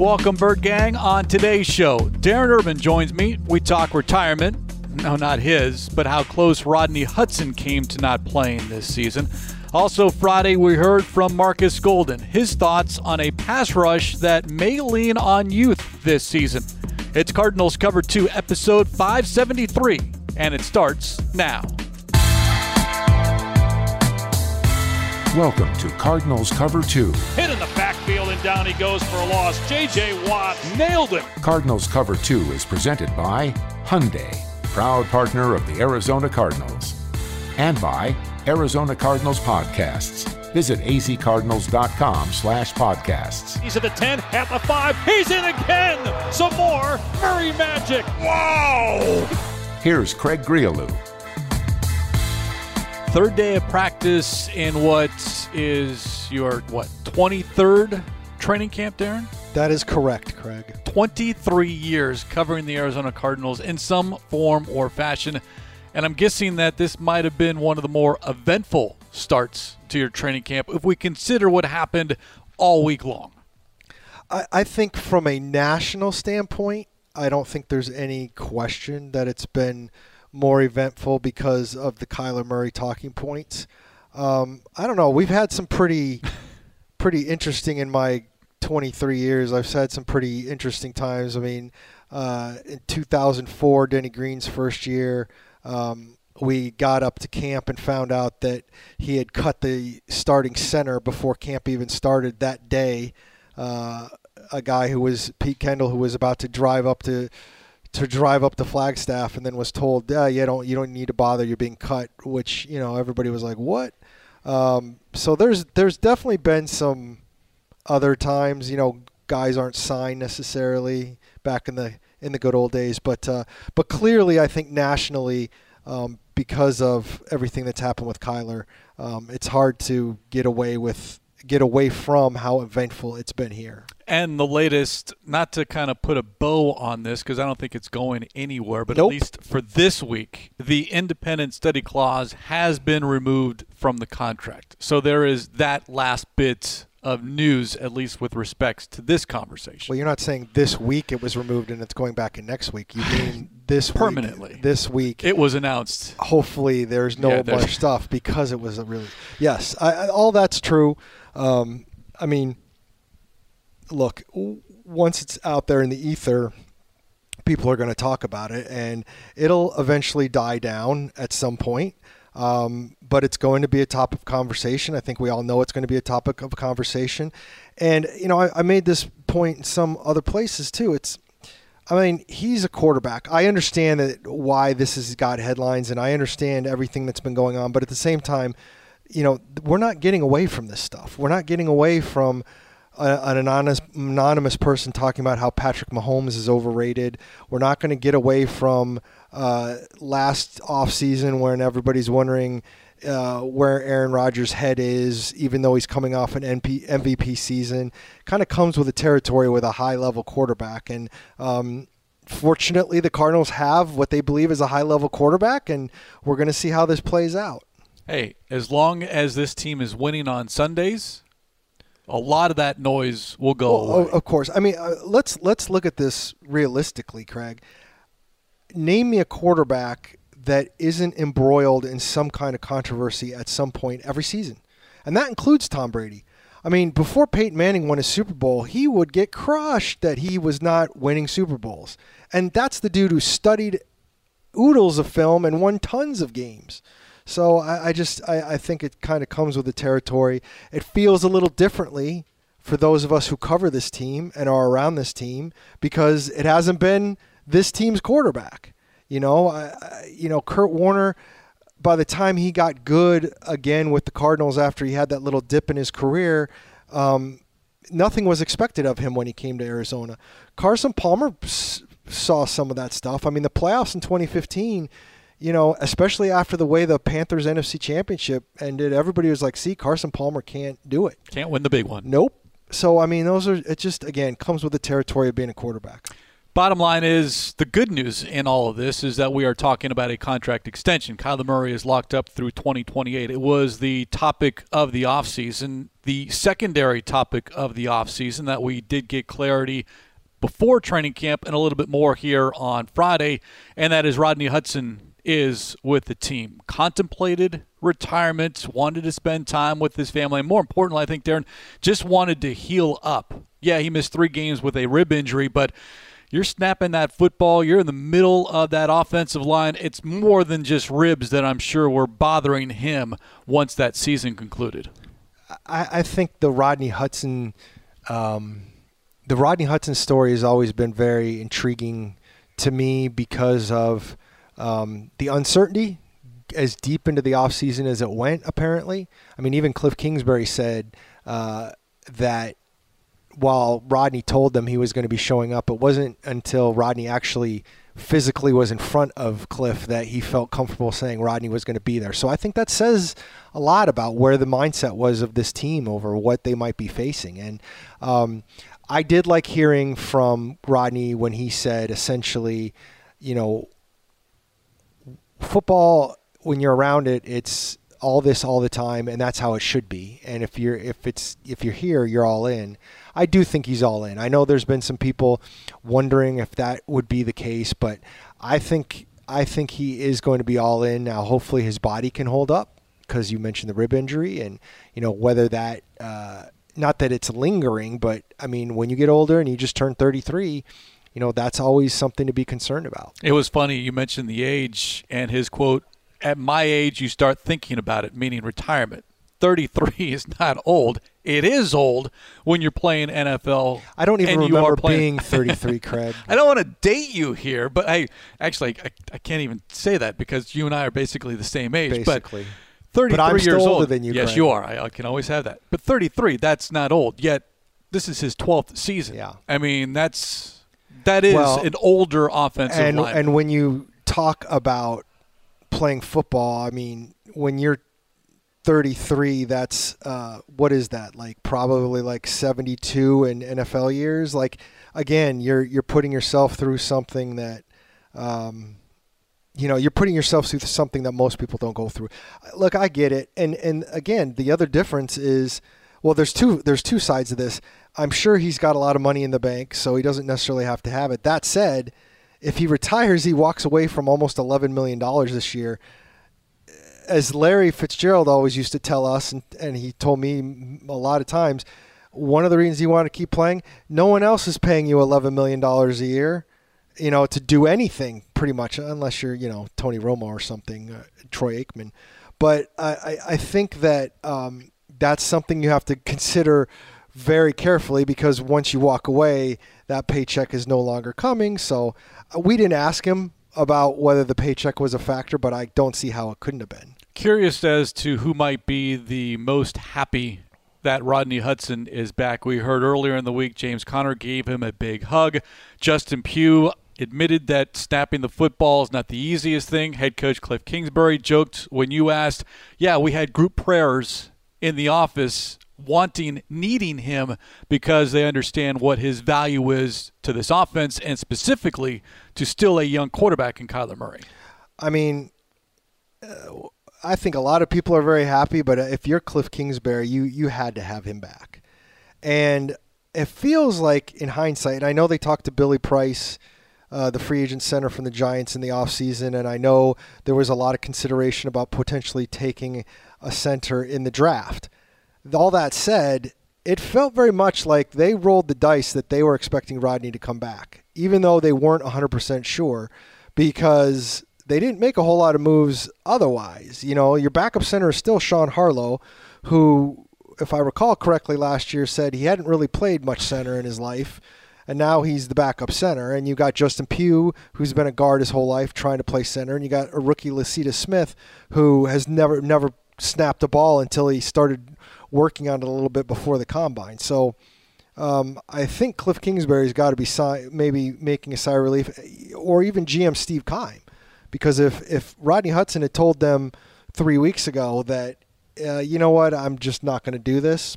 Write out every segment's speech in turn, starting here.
Welcome, Bird Gang. On today's show, Darren Urban joins me. We talk retirement. No, not his, but how close Rodney Hudson came to not playing this season. Also, Friday, we heard from Marcus Golden his thoughts on a pass rush that may lean on youth this season. It's Cardinals Cover 2, episode 573, and it starts now. Welcome to Cardinals Cover 2. Hit the backfield and down he goes for a loss. J.J. Watt nailed it. Cardinals Cover 2 is presented by Hyundai, proud partner of the Arizona Cardinals, and by Arizona Cardinals Podcasts. Visit azcardinals.com slash podcasts. He's at the 10, at the 5. He's in again. Some more. Murray Magic. Wow. Here's Craig Grialou. Third day of practice in what is your, what, 23rd training camp, Darren? That is correct, Craig. 23 years covering the Arizona Cardinals in some form or fashion. And I'm guessing that this might have been one of the more eventful starts to your training camp if we consider what happened all week long. I, I think from a national standpoint, I don't think there's any question that it's been more eventful because of the Kyler Murray talking points. Um, I don't know. We've had some pretty, pretty interesting in my 23 years. I've had some pretty interesting times. I mean, uh, in 2004, Denny Green's first year, um, we got up to camp and found out that he had cut the starting center before camp even started that day. Uh, a guy who was Pete Kendall, who was about to drive up to to drive up to Flagstaff, and then was told, "Yeah, you don't you don't need to bother. You're being cut." Which you know everybody was like, "What?" Um, so there's there's definitely been some other times. You know, guys aren't signed necessarily back in the in the good old days, but uh, but clearly, I think nationally. Um, because of everything that's happened with Kyler, um, it's hard to get away with get away from how eventful it's been here. And the latest, not to kind of put a bow on this because I don't think it's going anywhere, but nope. at least for this week, the independent study clause has been removed from the contract. So there is that last bit of news, at least with respects to this conversation. Well, you're not saying this week it was removed and it's going back in next week. You mean this permanently? Week, this week it was announced. Hopefully, there's no yeah, there's more stuff because it was a really yes. I, I, all that's true. Um, I mean, look, once it's out there in the ether, people are going to talk about it, and it'll eventually die down at some point. Um, but it's going to be a topic of conversation. I think we all know it's going to be a topic of conversation. And, you know, I, I made this point in some other places too. It's, I mean, he's a quarterback. I understand that why this has got headlines and I understand everything that's been going on. But at the same time, you know, we're not getting away from this stuff. We're not getting away from an anonymous, anonymous person talking about how Patrick Mahomes is overrated. We're not going to get away from uh, last offseason when everybody's wondering uh, where Aaron Rodgers' head is, even though he's coming off an NP, MVP season. Kind of comes with the territory with a high level quarterback. And um, fortunately, the Cardinals have what they believe is a high level quarterback, and we're going to see how this plays out. Hey, as long as this team is winning on Sundays, a lot of that noise will go well, away. Of course. I mean, uh, let's let's look at this realistically, Craig. Name me a quarterback that isn't embroiled in some kind of controversy at some point every season, and that includes Tom Brady. I mean, before Peyton Manning won a Super Bowl, he would get crushed that he was not winning Super Bowls, and that's the dude who studied oodles of film and won tons of games. So I, I just I, I think it kind of comes with the territory. It feels a little differently for those of us who cover this team and are around this team because it hasn't been this team's quarterback. You know, I, you know Kurt Warner. By the time he got good again with the Cardinals after he had that little dip in his career, um, nothing was expected of him when he came to Arizona. Carson Palmer saw some of that stuff. I mean, the playoffs in 2015 you know, especially after the way the Panthers NFC Championship ended, everybody was like, "See, Carson Palmer can't do it. Can't win the big one." Nope. So I mean, those are it. Just again comes with the territory of being a quarterback. Bottom line is the good news in all of this is that we are talking about a contract extension. Kyler Murray is locked up through 2028. It was the topic of the offseason, the secondary topic of the offseason that we did get clarity before training camp and a little bit more here on Friday, and that is Rodney Hudson is with the team. Contemplated retirement, wanted to spend time with his family, and more importantly, I think Darren just wanted to heal up. Yeah, he missed three games with a rib injury, but you're snapping that football. You're in the middle of that offensive line. It's more than just ribs that I'm sure were bothering him once that season concluded. I, I think the Rodney Hudson, um, the Rodney Hudson story has always been very intriguing to me because of um, the uncertainty as deep into the offseason as it went, apparently. I mean, even Cliff Kingsbury said uh, that while Rodney told them he was going to be showing up, it wasn't until Rodney actually physically was in front of Cliff that he felt comfortable saying Rodney was going to be there. So I think that says a lot about where the mindset was of this team over what they might be facing. And um, I did like hearing from Rodney when he said essentially, you know, football when you're around it, it's all this all the time, and that's how it should be. And if you're if it's if you're here, you're all in. I do think he's all in. I know there's been some people wondering if that would be the case, but I think I think he is going to be all in now. Hopefully, his body can hold up because you mentioned the rib injury, and you know whether that. Uh, not that it's lingering, but I mean, when you get older and you just turn 33, you know that's always something to be concerned about. It was funny you mentioned the age and his quote. At my age, you start thinking about it, meaning retirement. 33 is not old. It is old when you're playing NFL. I don't even remember being 33, Craig. I don't want to date you here, but I actually I, I, can't even say that because you and I are basically the same age. Basically. But 33 but I'm years older old. than you. Yes, Craig. you are. I, I can always have that. But 33, that's not old. Yet this is his 12th season. Yeah. I mean, that's that is Well, an older offensive and line. and when you talk about playing football, I mean, when you're 33, that's uh, what is that like? Probably like 72 in NFL years. Like again, you're you're putting yourself through something that. Um, you know, you're putting yourself through something that most people don't go through. Look, I get it, and and again, the other difference is, well, there's two there's two sides of this. I'm sure he's got a lot of money in the bank, so he doesn't necessarily have to have it. That said, if he retires, he walks away from almost 11 million dollars this year. As Larry Fitzgerald always used to tell us, and, and he told me a lot of times, one of the reasons you want to keep playing, no one else is paying you 11 million dollars a year you know, to do anything pretty much, unless you're, you know, Tony Romo or something, uh, Troy Aikman. But I, I, I think that um, that's something you have to consider very carefully because once you walk away, that paycheck is no longer coming. So uh, we didn't ask him about whether the paycheck was a factor, but I don't see how it couldn't have been. Curious as to who might be the most happy that Rodney Hudson is back. We heard earlier in the week James Conner gave him a big hug. Justin Pugh admitted that snapping the football is not the easiest thing. Head coach Cliff Kingsbury joked when you asked, "Yeah, we had group prayers in the office wanting needing him because they understand what his value is to this offense and specifically to still a young quarterback in Kyler Murray." I mean, uh, I think a lot of people are very happy, but if you're Cliff Kingsbury, you you had to have him back, and it feels like in hindsight. And I know they talked to Billy Price, uh, the free agent center from the Giants in the offseason, and I know there was a lot of consideration about potentially taking a center in the draft. All that said, it felt very much like they rolled the dice that they were expecting Rodney to come back, even though they weren't 100% sure, because they didn't make a whole lot of moves otherwise. You know, your backup center is still Sean Harlow, who, if I recall correctly, last year said he hadn't really played much center in his life, and now he's the backup center. And you got Justin Pugh, who's been a guard his whole life, trying to play center, and you got a rookie Lecitus Smith, who has never never snapped a ball until he started working on it a little bit before the combine. So. Um, I think Cliff Kingsbury's got to be si- maybe making a sigh of relief, or even GM Steve Keim, because if if Rodney Hudson had told them three weeks ago that uh, you know what I'm just not going to do this,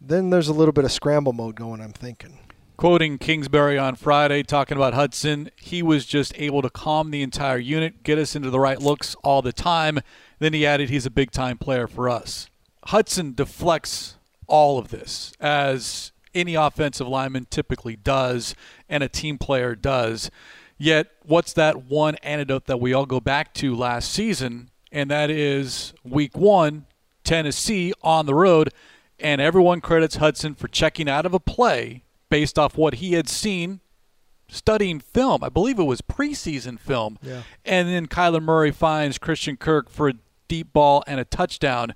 then there's a little bit of scramble mode going. I'm thinking. Quoting Kingsbury on Friday, talking about Hudson, he was just able to calm the entire unit, get us into the right looks all the time. Then he added, he's a big time player for us. Hudson deflects all of this, as any offensive lineman typically does and a team player does. Yet, what's that one antidote that we all go back to last season? And that is week one, Tennessee on the road. And everyone credits Hudson for checking out of a play based off what he had seen studying film. I believe it was preseason film. Yeah. And then Kyler Murray finds Christian Kirk for a deep ball and a touchdown.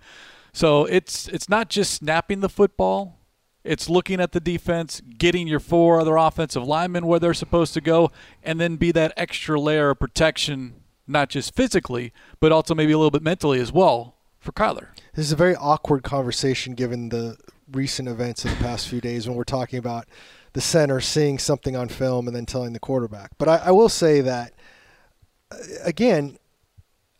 So it's it's not just snapping the football. It's looking at the defense, getting your four other offensive linemen where they're supposed to go, and then be that extra layer of protection, not just physically, but also maybe a little bit mentally as well for Kyler. This is a very awkward conversation given the recent events of the past few days when we're talking about the center seeing something on film and then telling the quarterback. But I, I will say that, uh, again,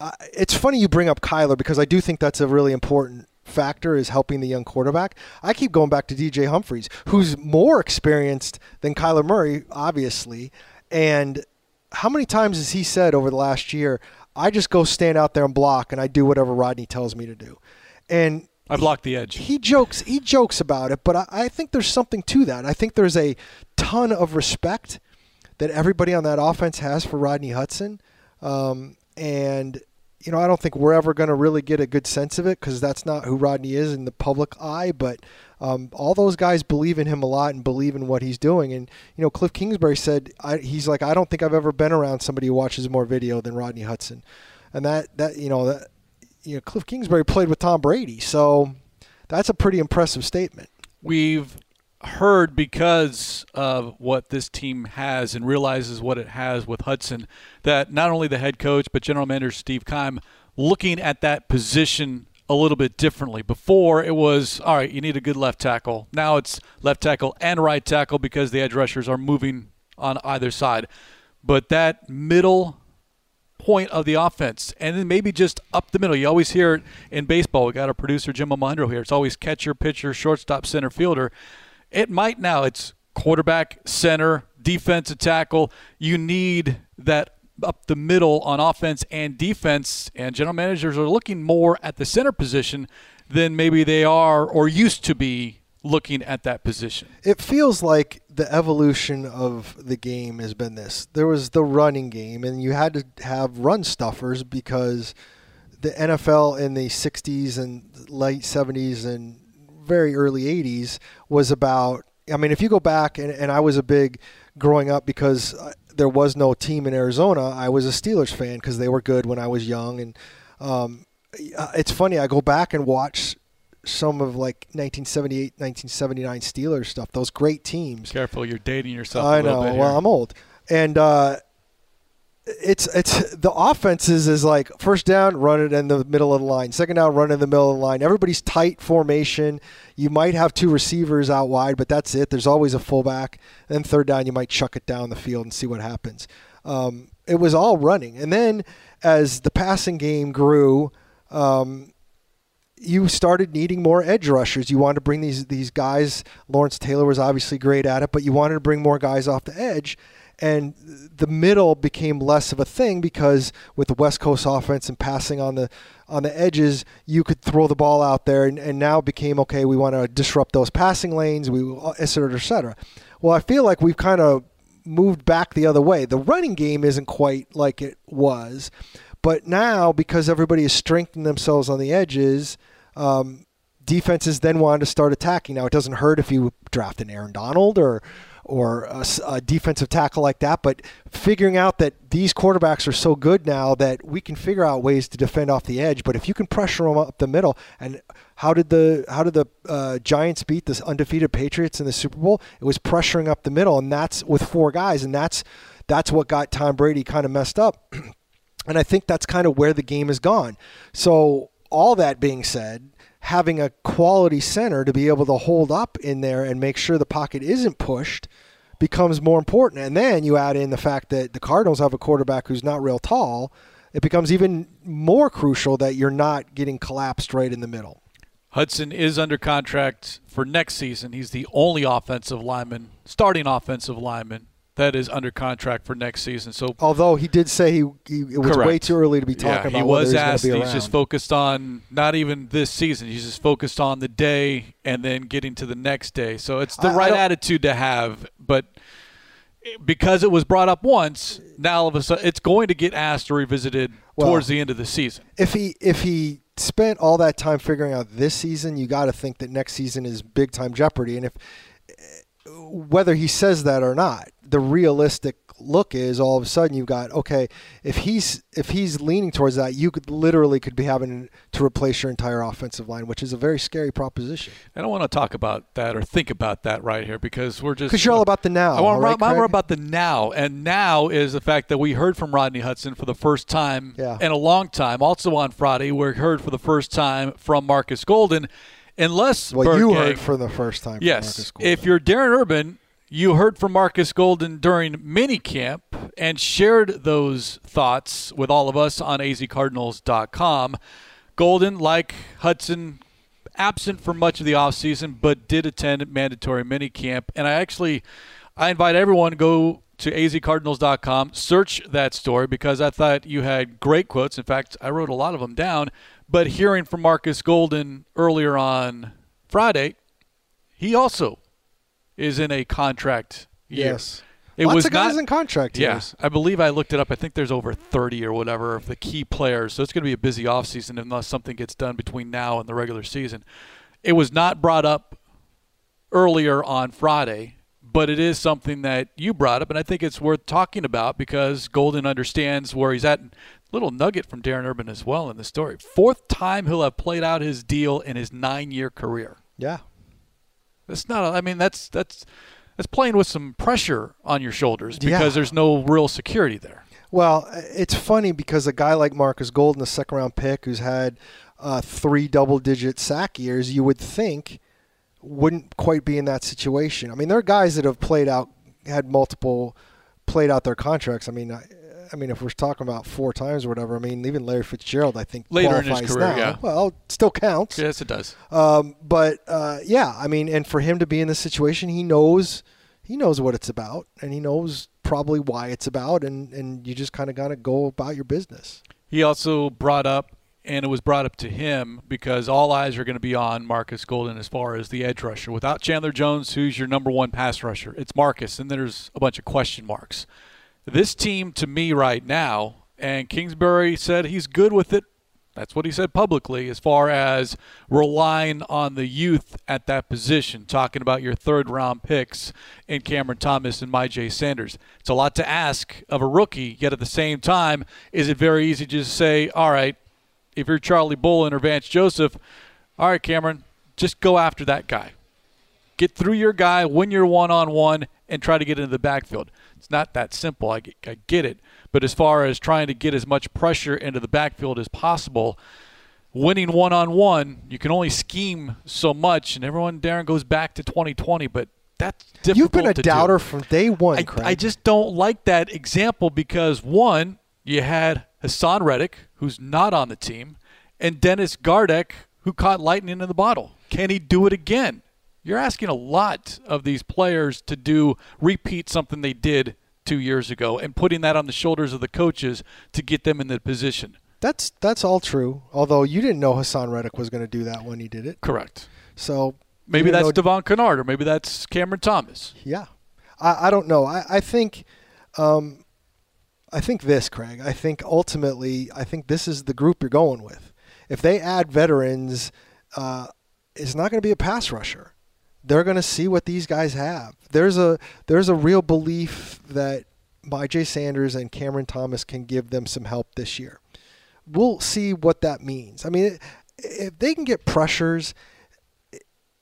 I, it's funny you bring up Kyler because I do think that's a really important factor is helping the young quarterback. I keep going back to DJ Humphries, who's more experienced than Kyler Murray, obviously. And how many times has he said over the last year, I just go stand out there and block and I do whatever Rodney tells me to do. And I blocked the edge. He jokes. He jokes about it, but I, I, think there's something to that. I think there's a ton of respect that everybody on that offense has for Rodney Hudson, um, and you know I don't think we're ever going to really get a good sense of it because that's not who Rodney is in the public eye. But um, all those guys believe in him a lot and believe in what he's doing. And you know, Cliff Kingsbury said I, he's like I don't think I've ever been around somebody who watches more video than Rodney Hudson, and that that you know that you know, Cliff Kingsbury played with Tom Brady, so that's a pretty impressive statement. We've heard because of what this team has and realizes what it has with Hudson that not only the head coach but general manager Steve Keim looking at that position a little bit differently. Before it was all right, you need a good left tackle. Now it's left tackle and right tackle because the edge rushers are moving on either side. But that middle point of the offense, and then maybe just up the middle. You always hear it in baseball. We got our producer Jim Amandro here. It's always catcher, pitcher, shortstop, center fielder. It might now. It's quarterback, center, defensive tackle. You need that up the middle on offense and defense, and general managers are looking more at the center position than maybe they are or used to be looking at that position. It feels like the evolution of the game has been this. There was the running game, and you had to have run stuffers because the NFL in the 60s and late 70s and very early 80s was about. I mean, if you go back, and, and I was a big growing up because uh, there was no team in Arizona, I was a Steelers fan because they were good when I was young. And um, it's funny, I go back and watch some of like 1978, 1979 Steelers stuff. Those great teams. Careful, you're dating yourself. I know. well, I'm old, and uh, it's it's the offenses is like first down, run it in the middle of the line. Second down, run in the middle of the line. Everybody's tight formation. You might have two receivers out wide, but that's it. There's always a fullback. Then third down, you might chuck it down the field and see what happens. Um, it was all running, and then as the passing game grew. Um, you started needing more edge rushers. You wanted to bring these these guys. Lawrence Taylor was obviously great at it, but you wanted to bring more guys off the edge. And the middle became less of a thing because with the West Coast offense and passing on the on the edges, you could throw the ball out there, and, and now became okay. We want to disrupt those passing lanes, we et cetera, et cetera. Well, I feel like we've kind of moved back the other way. The running game isn't quite like it was, but now because everybody is strengthening themselves on the edges, um, defenses then wanted to start attacking. Now it doesn't hurt if you draft an Aaron Donald or or a, a, defensive tackle like that, but figuring out that these quarterbacks are so good now that we can figure out ways to defend off the edge. But if you can pressure them up the middle, and how did the how did the uh, Giants beat the undefeated Patriots in the Super Bowl? It was pressuring up the middle, and that's with four guys, and that's that's what got Tom Brady kind of messed up. and I think that's kind of where the game has gone. So all that being said, having a quality center to be able to hold up in there and make sure the pocket isn't pushed becomes more important. And then you add in the fact that the Cardinals have a quarterback who's not real tall. It becomes even more crucial that you're not getting collapsed right in the middle. Hudson is under contract for next season. He's the only offensive lineman, starting offensive lineman that is under contract for next season. So, although he did say he, he it was correct. way too early to be talking yeah, about, he was asked. He's, he's just focused on not even this season. He's just focused on the day and then getting to the next day. So it's the I, right I attitude to have, but because it was brought up once, now all of a sudden it's going to get asked or revisited well, towards the end of the season. If he if he spent all that time figuring out this season, you got to think that next season is big time jeopardy. And if whether he says that or not, the realistic look is all of a sudden you've got okay if he's if he's leaning towards that you could literally could be having to replace your entire offensive line which is a very scary proposition i don't want to talk about that or think about that right here because we're just because you're all about the now i want right, more about the now and now is the fact that we heard from rodney hudson for the first time yeah. in a long time also on friday we heard for the first time from marcus golden unless well, you heard for the first time. Yes, if you're Darren Urban, you heard from Marcus Golden during minicamp and shared those thoughts with all of us on azcardinals.com. Golden, like Hudson, absent for much of the offseason, but did attend mandatory minicamp. And I actually, I invite everyone to go to azcardinals.com, search that story because I thought you had great quotes. In fact, I wrote a lot of them down. But hearing from Marcus Golden earlier on Friday, he also is in a contract year. Yes. It Lots was of guys not, in contract years. Yeah, I believe I looked it up. I think there's over 30 or whatever of the key players. So it's going to be a busy offseason unless something gets done between now and the regular season. It was not brought up earlier on Friday, but it is something that you brought up, and I think it's worth talking about because Golden understands where he's at little nugget from Darren Urban as well in the story. Fourth time he'll have played out his deal in his nine-year career. Yeah, that's not. I mean, that's that's that's playing with some pressure on your shoulders because yeah. there's no real security there. Well, it's funny because a guy like Marcus Golden, a second-round pick, who's had uh, three double-digit sack years, you would think wouldn't quite be in that situation. I mean, there are guys that have played out, had multiple, played out their contracts. I mean, I mean, if we're talking about four times or whatever, I mean, even Larry Fitzgerald, I think later in his career, now. yeah. Well, still counts. Yes, it does. Um, but uh, yeah, I mean, and for him to be in this situation, he knows he knows what it's about, and he knows probably why it's about, and and you just kind of got to go about your business. He also brought up, and it was brought up to him because all eyes are going to be on Marcus Golden as far as the edge rusher. Without Chandler Jones, who's your number one pass rusher, it's Marcus, and there's a bunch of question marks. This team, to me, right now, and Kingsbury said he's good with it. That's what he said publicly as far as relying on the youth at that position, talking about your third round picks in Cameron Thomas and Myjai Sanders. It's a lot to ask of a rookie, yet at the same time, is it very easy to just say, all right, if you're Charlie Bullen or Vance Joseph, all right, Cameron, just go after that guy. Get through your guy, win your one on one, and try to get into the backfield. It's not that simple. I, I get it. But as far as trying to get as much pressure into the backfield as possible, winning one on one, you can only scheme so much. And everyone, Darren, goes back to 2020, but that's difficult. You've been a doubter do. from day one, I, I, just don't like that example because, one, you had Haason Reddick, who's not on the team, and Dennis Gardeck, who caught lightning in the bottle. Can he do it again? You're asking a lot of these players to do repeat something they did two years ago and putting that on the shoulders of the coaches to get them in the position. That's that's all true. Although you didn't know Haason Reddick was going to do that when he did it. Correct. So maybe that's know, Devon Kennard or maybe that's Cameron Thomas. Yeah, I, I don't know. I, I think. Um, I think this, Craig. I think ultimately, I think this is the group you're going with. If they add veterans, uh, it's not going to be a pass rusher they're going to see what these guys have. There's a there's a real belief that Myjai Sanders and Cameron Thomas can give them some help this year. We'll see what that means. I mean, if they can get pressures,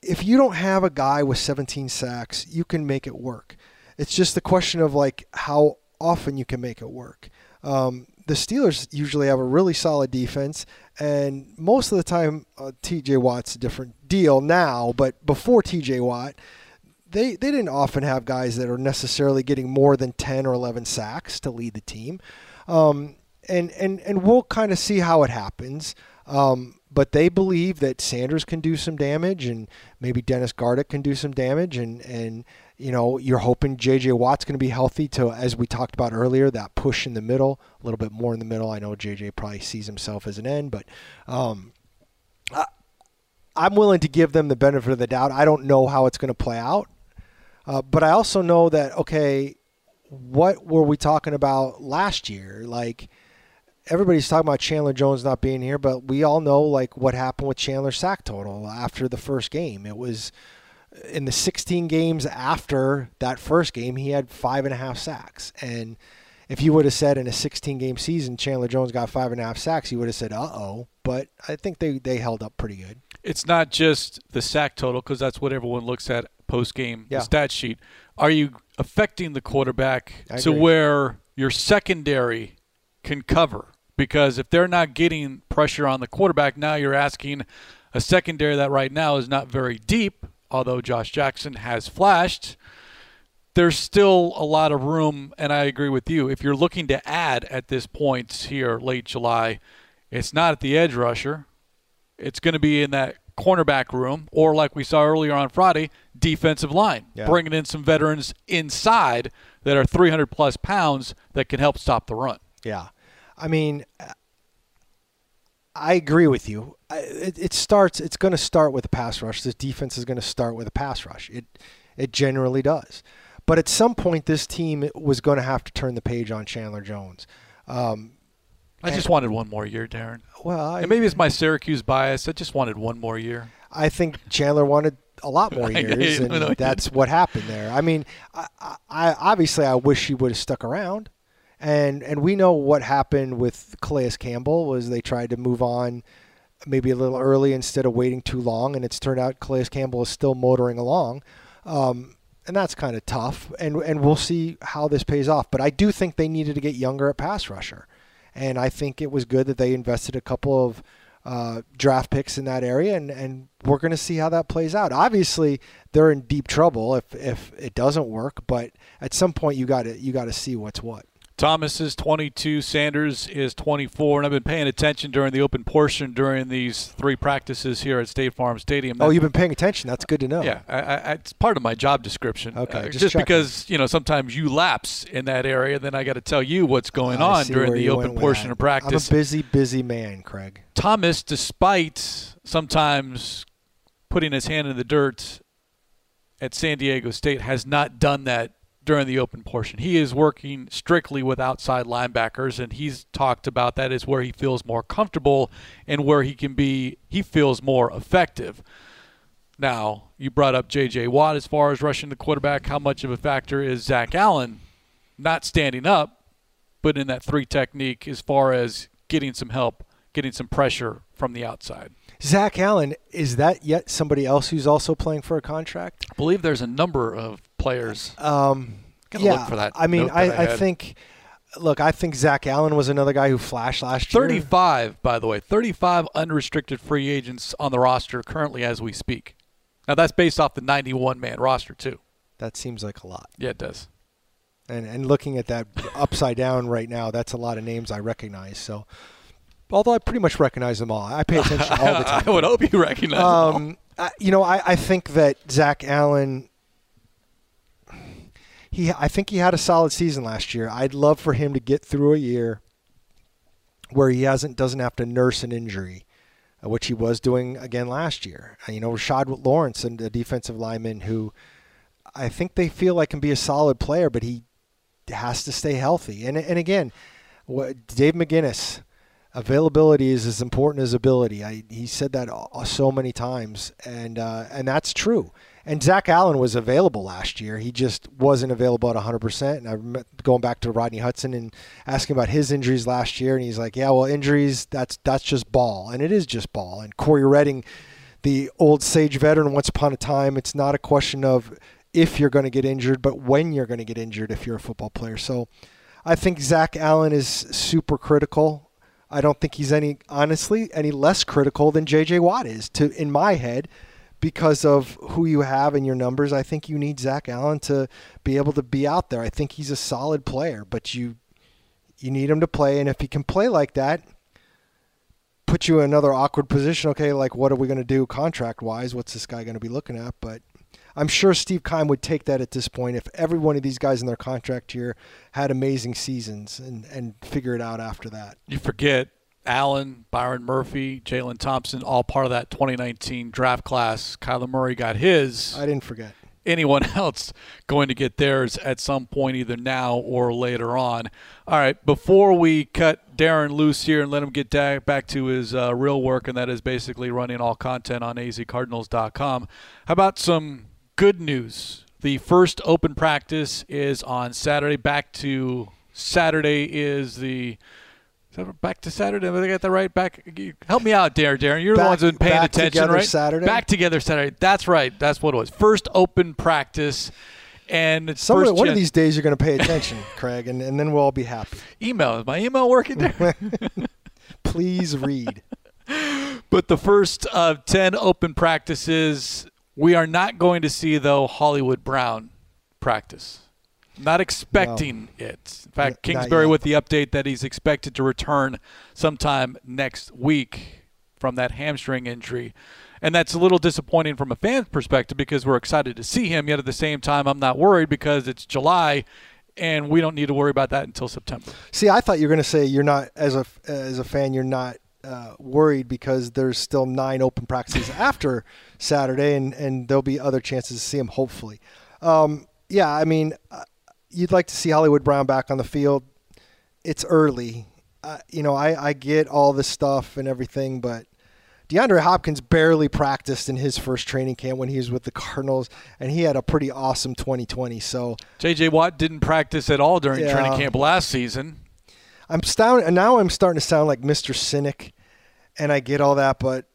if you don't have a guy with 17 sacks, you can make it work. It's just the question of like how often you can make it work. Um, the Steelers usually have a really solid defense, and most of the time, uh, T.J. Watt's a different deal now. But before T.J. Watt, they they didn't often have guys that are necessarily getting more than ten or eleven sacks to lead the team, um, and and and we'll kind of see how it happens. Um, but they believe that Sanders can do some damage, and maybe Dennis Gardeck can do some damage, and and you know you're hoping J.J. Watt's going to be healthy to, as we talked about earlier, that push in the middle, a little bit more in the middle. I know J.J. probably sees himself as an end, but um, I, I'm willing to give them the benefit of the doubt. I don't know how it's going to play out, uh, but I also know that okay, what were we talking about last year? Like everybody's talking about Chandler Jones not being here, but we all know like what happened with Chandler's sack total after the first game. It was in the 16 games after that first game, he had five and a half sacks. And if you would have said in a 16 game season, Chandler Jones got five and a half sacks, you would have said, uh oh. But I think they, they held up pretty good. It's not just the sack total because that's what everyone looks at post game, yeah. the stat sheet. Are you affecting the quarterback to where your secondary can cover? Because if they're not getting pressure on the quarterback, now you're asking a secondary that right now is not very deep, although Josh Jackson has flashed. There's still a lot of room, and I agree with you. If you're looking to add at this point here, late July, it's not at the edge rusher. It's going to be in that cornerback room, or like we saw earlier on Friday, defensive line, yeah. bringing in some veterans inside that are 300 plus pounds that can help stop the run. Yeah. I mean, I agree with you. It, it starts. It's going to start with a pass rush. This defense is going to start with a pass rush. It it generally does. But at some point, this team was going to have to turn the page on Chandler Jones. Um, I just wanted one more year, Darren. Well, I, and maybe it's my Syracuse bias. I just wanted one more year. I think Chandler wanted a lot more years, and that's what happened there. I mean, I, I obviously I wish he would have stuck around and and we know what happened with Calais Campbell was they tried to move on maybe a little early instead of waiting too long, and it's turned out Calais Campbell is still motoring along. Um, and that's kind of tough, and and we'll see how this pays off. But I do think they needed to get younger at pass rusher, and I think it was good that they invested a couple of uh, draft picks in that area, and, and we're going to see how that plays out. Obviously, they're in deep trouble if if it doesn't work, but at some point you got to you got to see what's what. Thomas is 22, Sanders is 24, and I've been paying attention during the open portion during these three practices here at State Farm Stadium. That, oh, you've been paying attention. That's good to know. Yeah, I, I, it's part of my job description. Okay, uh, just, just because you know sometimes you lapse in that area, then I got to tell you what's going on during the open portion of practice. I'm a busy, busy man, Craig. Thomas, despite sometimes putting his hand in the dirt at San Diego State, has not done that during the open portion. He is working strictly with outside linebackers, and he's talked about that is where he feels more comfortable and where he can be, he feels more effective. Now, you brought up J.J. Watt as far as rushing the quarterback. How much of a factor is Zach Allen not standing up, but in that three technique as far as getting some help, getting some pressure from the outside? Zach Allen, is that yet somebody else who's also playing for a contract? I believe there's a number of players. Um, yeah, I mean, I, I, I think. Look, I think Zach Allen was another guy who flashed last year. 35, by the way, 35 unrestricted free agents on the roster currently as we speak. Now that's based off the 91 man roster too. That seems like a lot. Yeah, it does. And and looking at that upside down right now, that's a lot of names I recognize. So although I pretty much recognize them all. I pay attention all the time. I would hope you recognize um, I, you know, I, I think that Zach Allen. He, I think he had a solid season last year. I'd love for him to get through a year where he hasn't doesn't have to nurse an injury, uh, which he was doing again last year. Uh, you know, Rashard Lawrence, and the defensive lineman, who I think they feel like can be a solid player, but he has to stay healthy. And and again, Dave McGinnis availability is as important as ability. I, he said that so many times, and uh, and that's true. And Zach Allen was available last year. He just wasn't available at 100%. And I'm going back to Rodney Hudson and asking about his injuries last year, and he's like, "Yeah, well, injuries that's that's just ball, and it is just ball." And Cory Redding, the old sage veteran, once upon a time, it's not a question of if you're going to get injured, but when you're going to get injured if you're a football player. So. I think Zach Allen is super critical I don't think he's any honestly any less critical than J.J. Watt is to in my head because of who you have in your numbers. I think you need Zach Allen to be able to be out there. I think he's a solid player, but you you need him to play, and if he can play like that, put you in another awkward position. Okay, like what are we going to do contract wise? What's this guy going to be looking at? But I'm sure Steve Keim would take that at this point if every one of these guys in their contract year had amazing seasons and, and figure it out after that. You forget Allen, Byron Murphy, Jalen Thompson, all part of that 2019 draft class. Kyler Murray got his. I didn't forget. Anyone else going to get theirs at some point, either now or later on. All right, before we cut Darren loose here and let him get back to his uh, real work, and that is basically running all content on azcardinals.com, how about some good news. The first open practice is on Saturday. Back to Saturday is the back to Saturday. I get that right? Back. Help me out, Darren. Darren, you're back, the ones who've been paying attention, right? Back together Saturday. Back together Saturday. That's right. That's what it was. First open practice. And one of these days you're going to pay attention, Craig, and, and then we'll all be happy. Email. Is my email working there? Please read. but the first of 10 open practices we are not going to see, though, Hollywood Brown practice. Not expecting no. it. In fact, N- Kingsbury with the update that he's expected to return sometime next week from that hamstring injury. And that's a little disappointing from a fan's perspective because we're excited to see him. Yet at the same time, I'm not worried because it's July and we don't need to worry about that until September. See, I thought you were going to say you're not as a as a fan, you're not uh, worried because there's still nine open practices after Saturday, and, and there'll be other chances to see him, hopefully. Um, yeah, I mean, uh, you'd like to see Hollywood Brown back on the field. It's early. Uh, you know, I, I get all this stuff and everything, but DeAndre Hopkins barely practiced in his first training camp when he was with the Cardinals, and he had a pretty awesome 2020. So J.J. Watt didn't practice at all during yeah, training camp last season. I'm and now I'm starting to sound like Mr. Cynic, and I get all that, but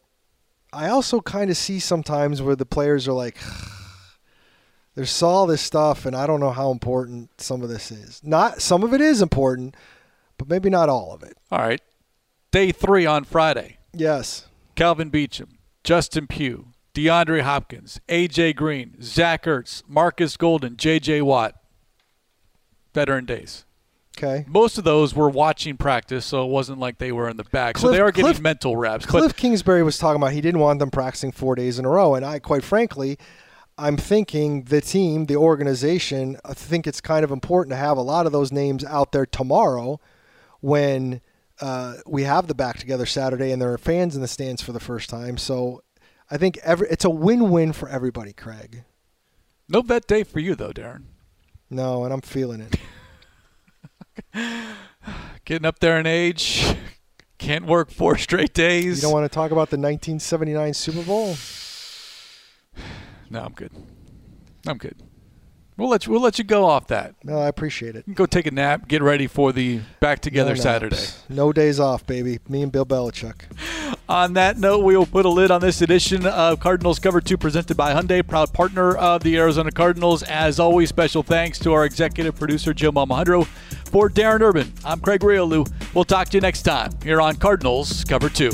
I also kind of see sometimes where the players are like, there's all this stuff, and I don't know how important some of this is. Not some of it is important, but maybe not all of it. All right, day three on Friday. Yes. Kelvin Beachum, Justin Pugh, DeAndre Hopkins, AJ Green, Zach Ertz, Marcus Golden, JJ Watt. Veteran days. Okay. Most of those were watching practice, so it wasn't like they were in the back. Cliff, so they are getting Cliff, mental reps. Cliff Kingsbury was talking about he didn't want them practicing four days in a row, and I, quite frankly, I'm thinking the team, the organization, I think it's kind of important to have a lot of those names out there tomorrow when uh, we have the back together Saturday and there are fans in the stands for the first time. So I think every it's a win-win for everybody, Craig. No vet day for you though, Darren. No, and I'm feeling it. Getting up there in age, can't work four straight days. You don't want to talk about the 1979 Super Bowl? No, I'm good. I'm good. We'll let you. We'll let you go off that. No, I appreciate it. Go take a nap. Get ready for the back together no Saturday. No days off, baby. Me and Bill Belichick. on that note, we will put a lid on this edition of Cardinals Cover Two, presented by Hyundai, proud partner of the Arizona Cardinals. As always, special thanks to our executive producer Joe Mamahundro. For Darren Urban, I'm Craig Grialou. We'll talk to you next time here on Cardinals Cover Two.